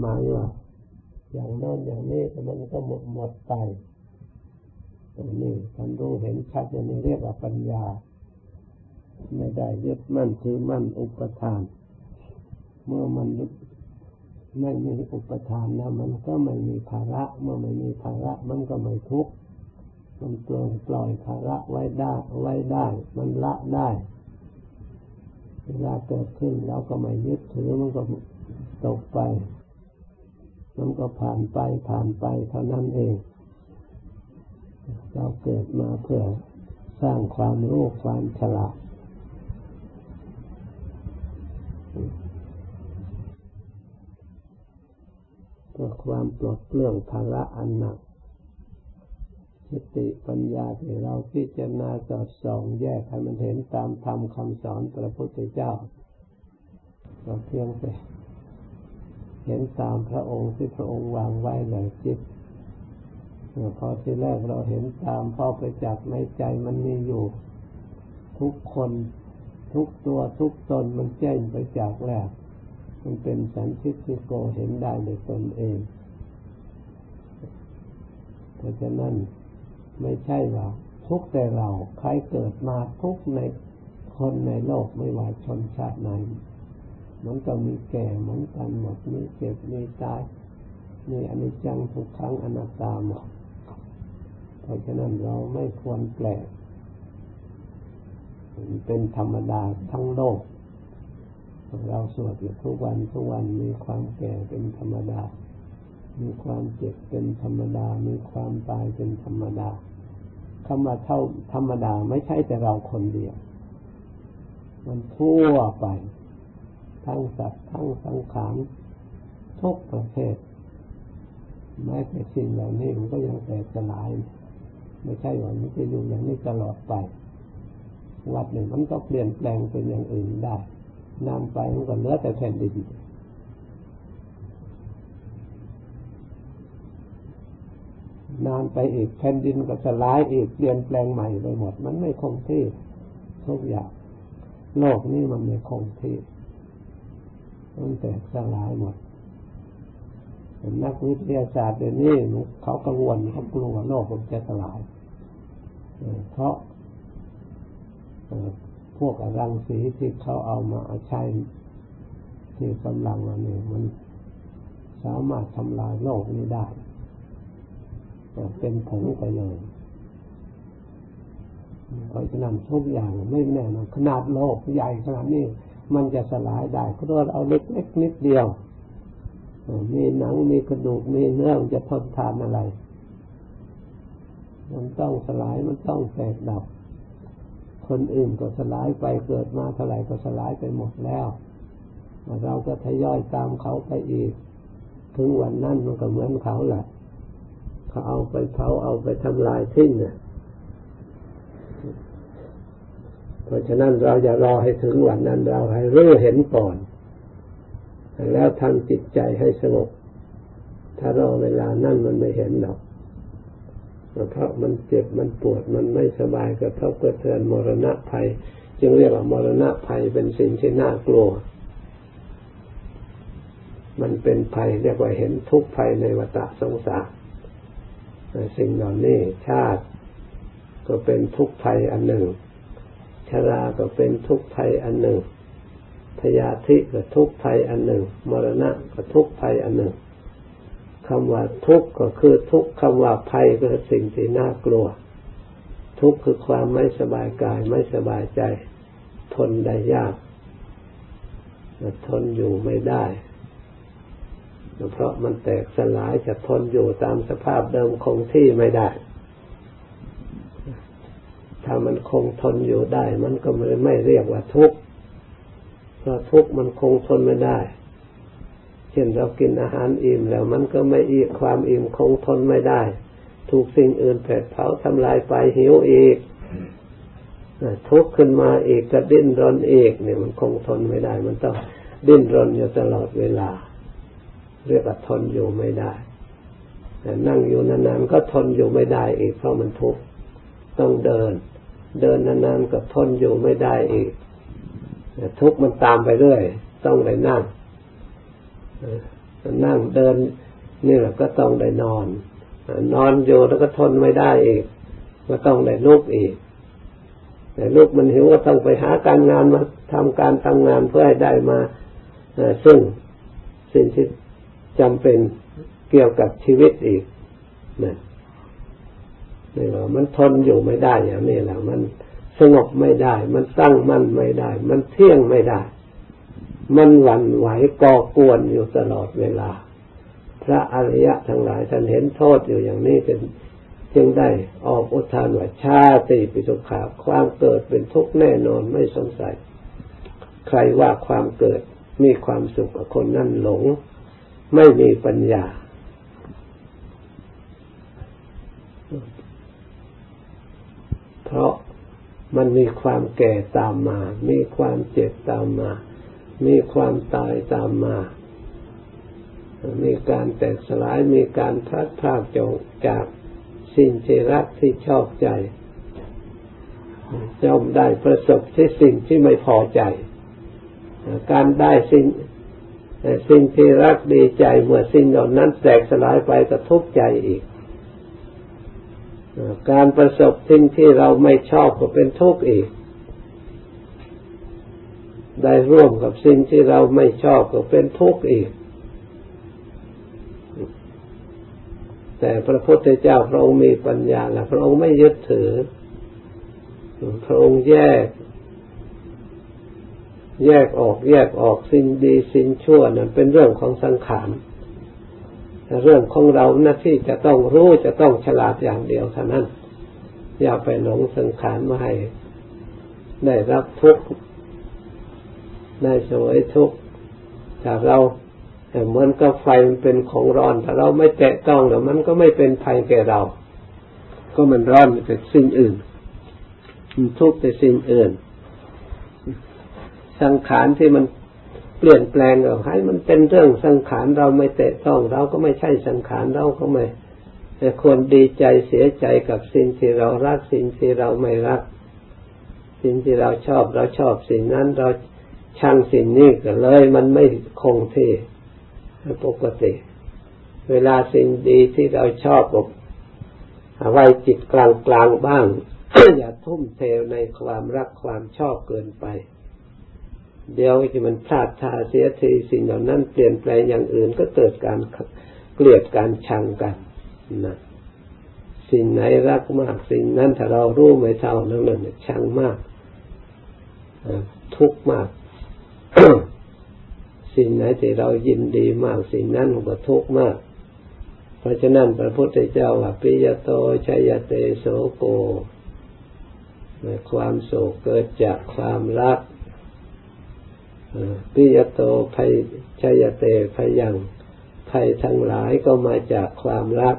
หมายว่าอย่างนั้นอย่างนี้มันก็หมดหมดไปนี่การรู้เห็นชัดอย่างนี้เรียกว่าปัญญา ไม่ได้ยึดมั่นถือมั่นอุปทาน เมื่อมันยึดไม่มีอุปทานนะมันก็ไม่มีภาระ เมื่อไม่มีภาระมันก็ไม่ทุกข์มันปล่อยปล่อยภาระไว้ได้ไว้ได้ มันละได้ เวลาเกิดขึ้นเราก็ไม่ยึดถือมันก็ตกไป มันก็ผ่านไปผ่านไปเท่านั้นเอง เราเกิดมาเพื่อสร้างความรู้ความฉลาดเพื่อความปลดเปลื้องภาระอันหนักสติปัญญาที่เราพิจารณาสอดส่องแยกให้มันเห็นตามธรรมคำสอนพระพุทธเจ้าเราเพียงแต่ เห็นตามพระองค์ที่พระองค์วางไว้ในจิตพอที่แรกเราเห็นตามพ่อไปจากในใจมันมีอยู่ ทุกคนทุกตัวทุกตนมันแจ้งไปจากแรกมันเป็นสันติสิโกเห็นได้ในตนเอง เพราะฉะนั้นไม่ใช่ว่าทุกแต่เราใครเกิดมาทุกในคนในโลกไม่ว่าชนชาติไหน มันก็มีแก่เหมือนกันหมดมีเจ็บมีตายมีอนิจจังทุกครั้งอนัตตาหมดเพราะฉะนั้นเราไม่ควรแปลกเป็นธรรมดาทั้งโลก เราสวดอยู่ทุกวันทุกวันมีความแก่เป็นธรรมดา มีความเจ็บเป็นธรรมดา มีความตายเป็นธรรมดาคำว่าเท่าธรรมดาไม่ใช่แต่เราคนเดียว มันทั่วไป ทั้งสัตว์ทั้งสังขารทุกประเภทแม้แต่สิ่งเหล่านี้มันก็ยังแตกสลาย ไม่ใช่ว่ามันจะอยู่อย่างนี้ตลอดไป วัดหนึ่งมันก็เปลี่ยนแปลงเป็นอย่างอื่นได้นานไปมันก็เหลือแต่แผ่นดินนานไปอีกแผ่นดินก็สลายอีกเปลี่ยนแปลงใหม่ไปหมด มันไม่คงที่ทุกอย่างโลกนี้มันไม่คงที่ มันแตกสลายหมดนักวิทยาศาสตร์เดี๋ยวนี้เขากังวลเขากลัวโลกมันจะสลายเพราะพวกรังสีที่เขาเอามาใช้ที่กำลังอันนี้มันสามารถทำลายโลกนี้ได้เป็นผงไปเลยเพราะฉะนั้นทุกอย่างไม่แน่นอนขนาดโลกใหญ่ขนาดนี้ มันจะสลายได้เพราะเราเอาเล็กๆนิดเดียว มีหนังมีกระดูกมีเนื้อจะทนทานอะไร มันต้องสลายมันต้องแตกดับ คนอื่นก็สลายไปเกิดมาเท่าไหร่ก็สลายไปหมดแล้ว เราก็ทยอยตามเขาไปอีก ถึงวันนั้นมันก็เหมือนเขาแหละเขาเอาไปเผาเอาไปทำลายทิ้งเนี่ย เพราะฉะนั้นเราอย่ารอให้ถึงวันนั้นเราให้รู้เห็นก่อน แล้วทำจิตใจให้สงบ ถ้ารอเวลานั่นมันไม่เห็นหรอกเพราะมันเจ็บมันปวดมันไม่สบายกระทบกระเทือนมรณะภัย จึงเรียกว่ามรณะภัยเป็นสิ่งที่น่ากลัว มันเป็นภัยเรียกว่าเห็นทุกภัยในวัฏสงสารสิ่งเหล่านี้ชาติ ก็เป็นทุกภัยอันหนึ่ง ชราก็เป็นทุกข์ภัยอันหนึ่ง พยาธิก็ทุกข์ภัยอันหนึ่ง มรณะก็ทุกข์ภัยอันหนึ่งคำว่าทุกข์ก็คือทุกข์คำว่าภัยก็สิ่งที่น่ากลัว ทุกข์คือความไม่สบายกายไม่สบายใจ ทนได้ยากทนอยู่ไม่ได้เพราะมันแตกสลายจะทนอยู่ตามสภาพเดิมคงที่ไม่ได้ ถ้ามันคงทนอยู่ได้ มันก็ไม่ไม่เรียกว่าทุกข์เพราะทุกข์มันคงทนไม่ได้ เช่นเรากินอาหารอิ่มแล้วมันก็ไม่อีกความอิ่มคงทนไม่ได้ ถูกสิ่งอื่นแผดเผาทำลายไปหิวอีกทุกข์ขึ้นมาอีกก็ดิ้นรนอีกเนี่ยมันคงทนไม่ได้ มันต้องดิ้นรนอยู่ตลอดเวลา เรียกว่าทนอยู่ไม่ได้แต่นั่งอยู่นานๆก็ทนอยู่ไม่ได้อีกเพราะมันทุกข์ต้องเดิน เดินนานๆก็ทนอยู่ไม่ได้อีก ทุกมันตามไปเรื่อย ต้องไปนั่งนั่งเดินนี่แหละก็ต้องได้นอน นอนอยู่แล้วก็ทนไม่ได้อีก ก็ต้องได้ลุกอีกแต่ลุกมันหิวก็ต้องไปหาการงานมาทำการทำงานเพื่อให้ได้มาซึ่งสิ่งที่จำเป็นเกี่ยวกับชีวิตอีกนี่ นี่ว่ามันทนอยู่ไม่ได้อย่างนี้แหละมันสงบไม่ได้ มันตั้งมั่นไม่ได้ มันเที่ยงไม่ได้ มันหวั่นไหวก่อกวนอยู่ตลอดเวลา พระอริยะทั้งหลายท่านเห็นโทษอยู่อย่างนี้เป็นจึงได้ออกอุทานว่าชาติปิทุขาความเกิดเป็นทุกข์แน่นอนไม่สงสัย ใครว่าความเกิดมีความสุขกับคนนั่นหลง ไม่มีปัญญา เพราะมันมีความแก่ตามมา มีความเจ็บตามมา มีความตายตามมา มีการแตกสลาย มีการพลัดพรากจากสิ่งที่รักที่ชอบใจย่อมได้ประสบที่สิ่งที่ไม่พอใจ การได้สิ่งสิ่งที่รักดีใจเมื่อสิ่งเหล่านั้นแตกสลายไปก็ทุกข์ใจอีก การประสบสิ่งที่เราไม่ชอบก็เป็นทุกข์อีก ได้ร่วมกับสิ่งที่เราไม่ชอบก็เป็นทุกข์อีก แต่พระพุทธเจ้าพระองค์มีปัญญาและพระองค์ไม่ยึดถือ พระองค์แยก แยกออกแยกออกสิ่งดีสิ่งชั่วนั้นเป็นเรื่องของสังขาร เรื่องของเราหน้าที่จะต้องรู้จะต้องฉลาดอย่างเดียวเท่านั้น อย่าไปหลงสังขารมาให้ได้รับทุกข์ได้สวยทุกข์แต่เราแต่เหมือนกับไฟมันเป็นของร้อนถ้าเราไม่แตะต้องแล้วมันก็ไม่เป็นภัยแก่เรา ก็มันร้อนแต่สิ่งอื่นมันทุกข์แต่สิ่งอื่น สังขารที่มัน เปลี่ยนแปลงเราให้มันเป็นเรื่องสังขารเราไม่แตะต้องเราก็ไม่ใช่สังขารเราก็ไม่ควรดีใจเสียใจกับสิ่งที่เรารักสิ่งที่เราไม่รัก สิ่งที่เราชอบเราชอบสิ่งนั้นเราชังสิ่งนี้ก็เลย มันไม่คงที่ปกติ เวลาสิ่งดีที่เราชอบบอกไว้จิตกลางกลางบ้าง อย่าทุ่มเทในความรักความชอบเกินไป เดี๋ยวที่มันพลาดท่าเสียทีสิ่งเหล่านั้นเปลี่ยนแปลงอย่างอื่นก็เกิดการเกลียดการชังกันนะสิ่งไหนรักมาก สิ่งนั้นถ้าเรารู้ไม่เท่านั้นนั่นชังมากทุกข์มาก สิ่งไหนที่เรายินดีมาก สิ่งนั้นก็ทุกข์มาก เพราะฉะนั้นพระพุทธเจ้าว่าปิยโตชัยเตโสโกความโศกเกิดจากความรัก ปิยโตภัยชัยเตพยังภัยทั้งหลายก็มาจากความรัก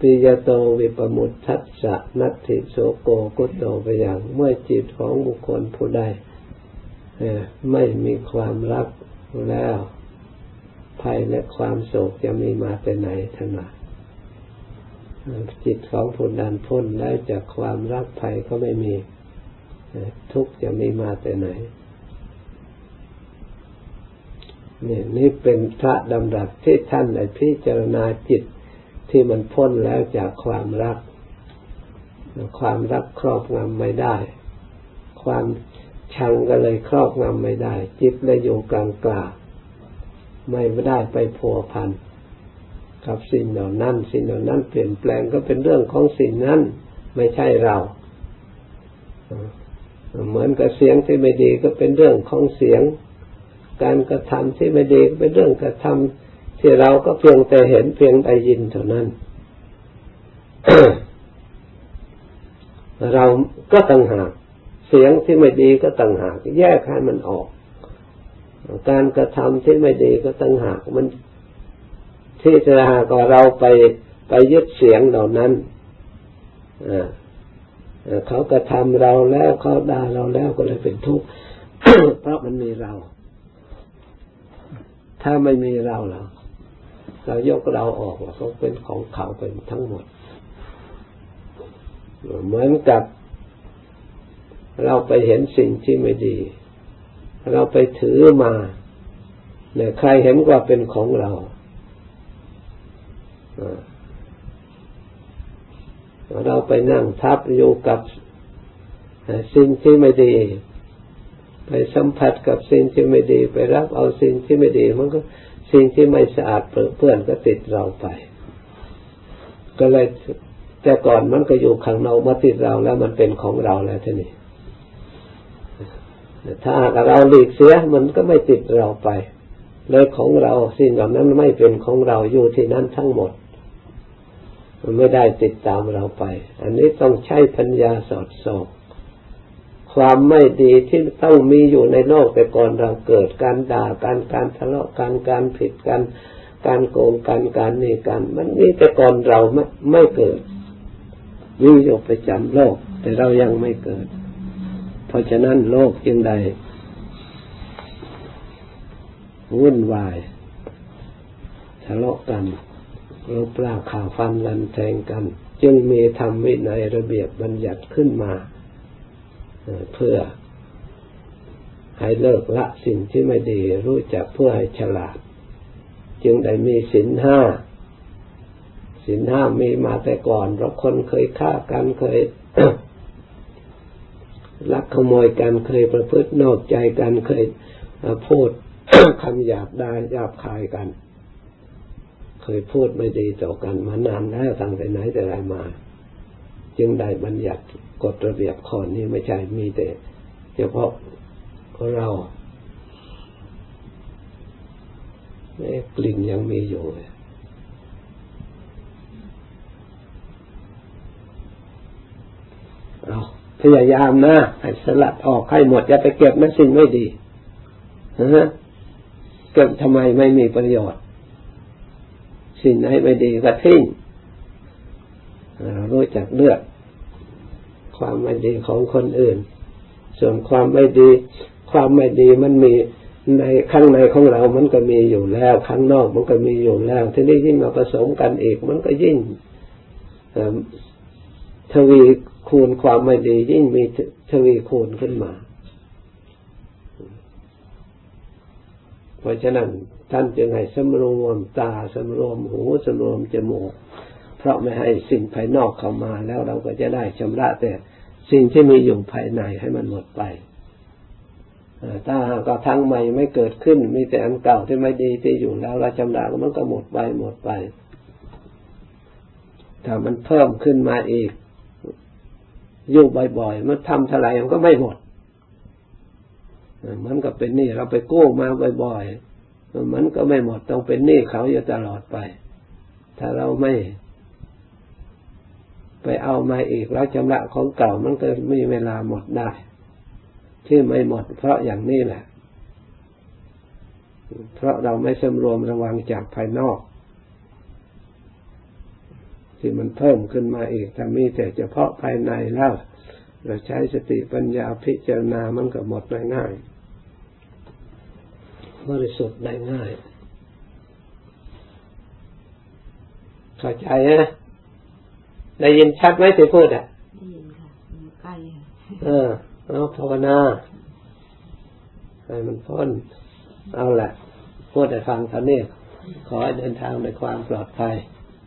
ปิยโตวิปมุตทัสสะนัตถิโสโกกุตโตไปอย่าง เมื่อจิตของบุคคลผู้ใดไม่มีความรักแล้วภัยและความโศกจะมีมาแต่ไหนทั้งนั้น จิตของผู้นั้นพ้นแล้วจากความรักภัยก็ไม่มี ทุกจะไมีมาแต่ไหนนี่นี่เป็นพระดำรัสที่ท่านได้พิจารณาจิตที่มันพ้นแล้วจากความรัก ความรักครอบงำไม่ได้ ความชังก็เลยครอบงำไม่ได้ จิตเลยอยู่กลางกลางไม่ได้ไปพัวพัน กับสิ่งเหล่านั้น สิ่งเหล่านั้นเปลี่ยนแปลงก็เป็นเรื่องของสิ่งนั้น ไม่ใช่เราเหมือนกับเสียงที่ไม่ดีก็เป็นเรื่องของเสียง การกระทำที่ไม่ดีก็เป็นเรื่องกระทำที่เราก็เพียงแต่เห็นเพียงได้ยินเท่านั้น เราก็ต่างหาก เสียงที่ไม่ดีก็ต่างหาก แยกให้มันออก การกระทำที่ไม่ดีก็ต่างหาก มัน ที่จะหากเราไปไปยึดเสียงเหล่านั้นเขากระทำเราแล้วเขาด่าเราแล้วก็เลยเป็นทุกข์ เพราะมันมีเรา ถ้าไม่มีเราแล้วเรายกเราออกเขาเป็นของเขาเป็นทั้งหมด เหมือนกับเราไปเห็นสิ่งที่ไม่ดี เราไปถือมาเนี่ยใครเห็นว่าเป็นของเรา เราไปนั่งทับอยู่กับสิ่งที่ไม่ดี ไปสัมผัสกับสิ่งที่ไม่ดี ไปรับเอาสิ่งที่ไม่ดี มันก็สิ่งที่ไม่สะอาดเพื่อนก็ติดเราไป ก็เลยแต่ก่อนมันก็อยู่ข้างนอกมาติดเราแล้วมันเป็นของเราแล้วท่านี่ถ้าเราหลีกเสียมันก็ไม่ติดเราไป เลยของเราสิ่งเหล่านั้นไม่เป็นของเราอยู่ที่นั้นทั้งหมด มันไม่ได้ติดตามเราไป อันนี้ต้องใช้ปัญญาสอดส่องความไม่ดีที่ต้องมีอยู่ในโลกแต่ก่อนเราเกิดการด่าการการทะเลาะการการผิดกันการโกงกันการนี่กันมันมีแต่ก่อนเราไม่ไม่เกิดมีอยู่ประจำโลก แต่เรายังไม่เกิด เพราะฉะนั้นโลกจึงใดวุ่นวายทะเลาะกัน รบราข่าวฟันลันแทงกัน จึงมีธรรมวินัยระเบียบบัญญัติขึ้นมาเพื่อให้เลิกละสิ่งที่ไม่ดีรู้จักเพื่อให้ฉลาด จึงได้มีสินห้าสินห้ามีมาแต่ก่อนเราคนเคยฆ่ากันเคยลักขโมยกันเคยประพฤตินอกใจกันเคยพูดคำหยาบได้หยาบคายกัน เคยพูดไม่ดีต่อกันมานานแล้วตั้งแต่ไหนแต่ไรมา จึงได้บัญญัติกฎระเบียบข้อนี้ไม่ใช่มีแต่ เฉพาะของเรากลิ่นยังมีอยู่เราพยายามนะให้สลัดออกให้หมดอย่าไปเก็บนั่นสิ่งไม่ดีนะเก็บทำไมไม่มีประโยชน์ สิ่งไหนไม่ดีก็ทิ้งเรารู้จักเลือก ความไม่ดีของคนอื่น ส่วนความไม่ดี ความไม่ดีมันมีในข้างในของเรา มันก็มีอยู่แล้ว ข้างนอกมันก็มีอยู่แล้ว ทีนี้ยิ่งมาผสมกันอีก มันก็ยิ่งทวีคูณความไม่ดี ยิ่งมีทวีคูณขึ้นมา เพราะฉะนั้น ท่านจึงให้สำรวมตาสำรวมหูสำรวมจมูก เพราะไม่ให้สิ่งภายนอกเข้ามาแล้วเราก็จะได้ชำระแต่สิ่งที่มีอยู่ภายในให้มันหมดไปถ้าหากทั้งใหม่ไม่เกิดขึ้น มีแต่อันเก่าที่ไม่ดีที่อยู่แล้วเราชำระมันก็หมดไปหมดไป ถ้ามันเพิ่มขึ้นมาอีกอยู่บ่อยๆ มันทำเท่าไรมันก็ไม่หมดมันก็เป็นนี้เราไปกู้มาบ่อยๆ มันก็ไม่หมดต้องเป็นหนี้เขาอยู่ตลอดไป ถ้าเราไม่ไปเอามาอีกแล้วชำระของเก่ามันก็มีเวลาหมดได้ ที่ไม่หมด เพราะอย่างนี้แหละ เพราะเราไม่สำรวมระวังจากภายนอก ที่มันเพิ่มขึ้นมาอีกถ้ามีแต่เฉพาะภายในแล้วเราใช้สติปัญญาพิจารณามันก็หมดได้ง่าย บริสุทธิ์ได้ง่าย เข้าใจนะได้ยินชัดไหมที่พูดอะได้ยินค่ะใกล้เออเอาภาวนาให้มันพ้น เอาแหละพูดแต่ฟังเท่านี้ขอให้เดินทางในความปลอดภัย